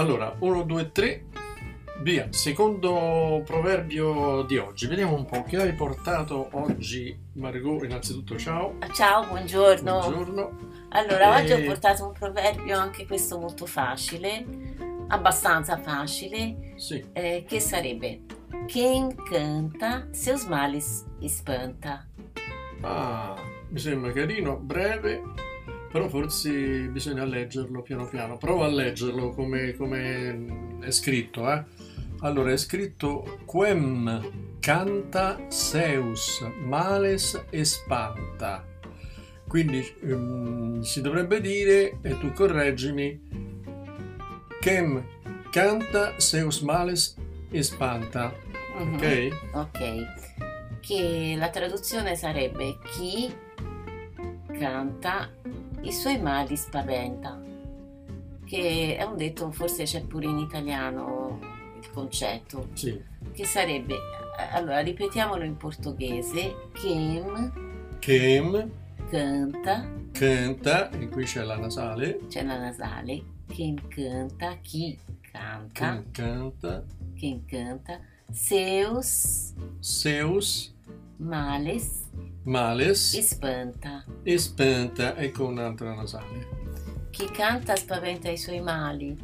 Allora, 1, 2, 3, via. Secondo proverbio di oggi. Vediamo un po' che hai portato oggi, Margot. Innanzitutto, ciao. Ciao, buongiorno. Buongiorno. Allora, E- oggi ho portato un proverbio, anche questo molto facile, abbastanza facile, Sì, eh, che sarebbe Quem canta seus males espanta. ah, mi sembra carino, breve, però forse bisogna leggerlo piano piano. Prova a leggerlo come, come è scritto, eh. Allora, è scritto Quem canta seus males espanta. Quindi ehm, si dovrebbe dire, e tu correggimi, Quem canta seus males espanta. Mhm, Ok? Ok. Che la traduzione sarebbe chi canta i suoi mali spaventa. Che è un detto, forse c'è pure in italiano il concetto, Sì. che sarebbe, allora ripetiamolo in portoghese, quem Quem canta, canta, e qui c'è la nasale, c'è la nasale, quem canta, chi canta, Quem canta. Quem canta, seus seus males males espanta. espanta, ecco un'altra nasale. Chi canta spaventa i suoi mali.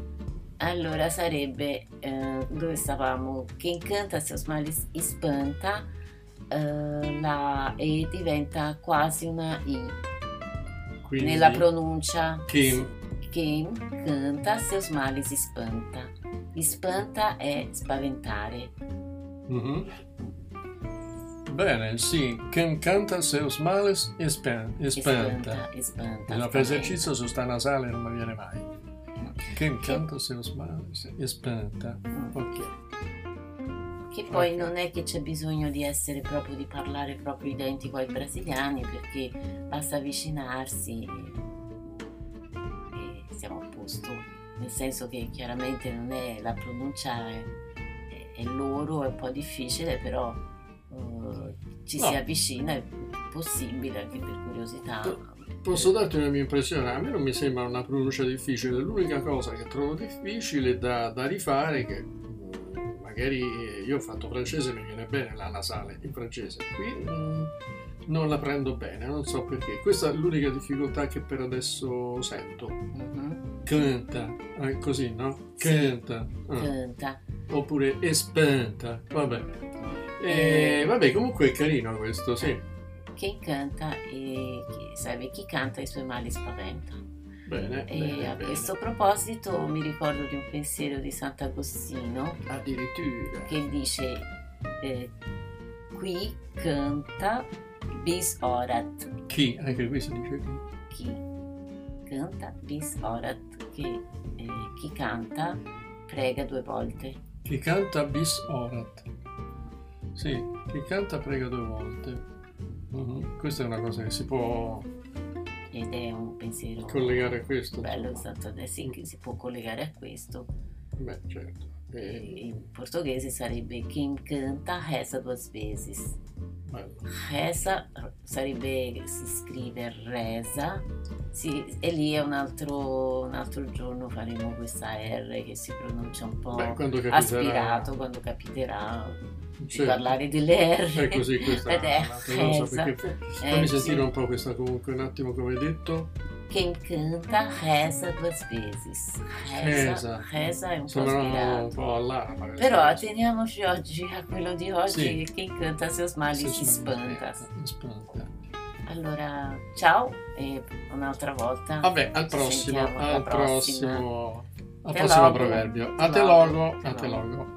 Allora sarebbe, eh, dove stavamo? Chi incanta seus males espanta, eh, la E diventa quasi una I Quindi nella pronuncia. Quem Chi canta seus males espanta. Espanta è spaventare. Mhm. Bene, sì, quem canta seus males espan- espanta. Espanta, espanta. No, per esercizio su sta nasale non mi viene mai. Che- canta seus males espanta. Mm. Ok. Che poi Ok. non è che c'è bisogno di essere proprio, di parlare proprio identico ai brasiliani, perché basta avvicinarsi e, e siamo a posto. Nel senso che chiaramente non è la pronuncia è- è loro, è un po' difficile, però eh, ci No. si avvicina, è possibile anche per curiosità. Posso darti una mia impressione? A me non mi sembra una pronuncia difficile, l'unica cosa che trovo difficile da, da rifare è che mm, magari io ho fatto francese mi viene bene la nasale in francese, qui mm, non la prendo bene, non so perché. Questa è l'unica difficoltà che per adesso sento. Mhm. Canta, è così, no? Sì. Canta. ah. Canta. Oppure espanta, vabbè. E, vabbè, comunque è carino questo, sì. Chi canta e chi, sarebbe chi canta i suoi mali spaventa. Bene, E bene, a bene. questo proposito mi ricordo di un pensiero di Sant'Agostino Addirittura. che dice eh, qui canta bis orat Chi? Anche qui si dice chi. chi canta bis orat che eh, chi canta prega due volte Chi canta bis orat. Sì, chi canta prega due volte. Mhm. Questa è una cosa che si può ed è un pensiero collegare a questo. bello insomma. Sant'Agostino che si può collegare a questo Beh, certo. E E, in portoghese sarebbe quem canta reza duas vezes Reza sarebbe, si scrive resa, sì, e lì è un altro, un altro giorno faremo questa R che si pronuncia un po' Beh, quando capiterà... aspirato quando capiterà di Certo. parlare delle R. È così, questa Ed è cosa, resa. perché Eh, fammi sì. sentire un po' questa comunque un attimo come hai detto. Quem canta reza duas vezes. Reza, Reza. è un po' all'araba. Però atteniamoci oggi a quello di oggi, Sì. quem canta seus mali si sì, spanta. spanta. Allora, ciao e un'altra volta. Vabbè, al prossimo, al prossimo, al prossimo proverbio. A te logo. a te logo.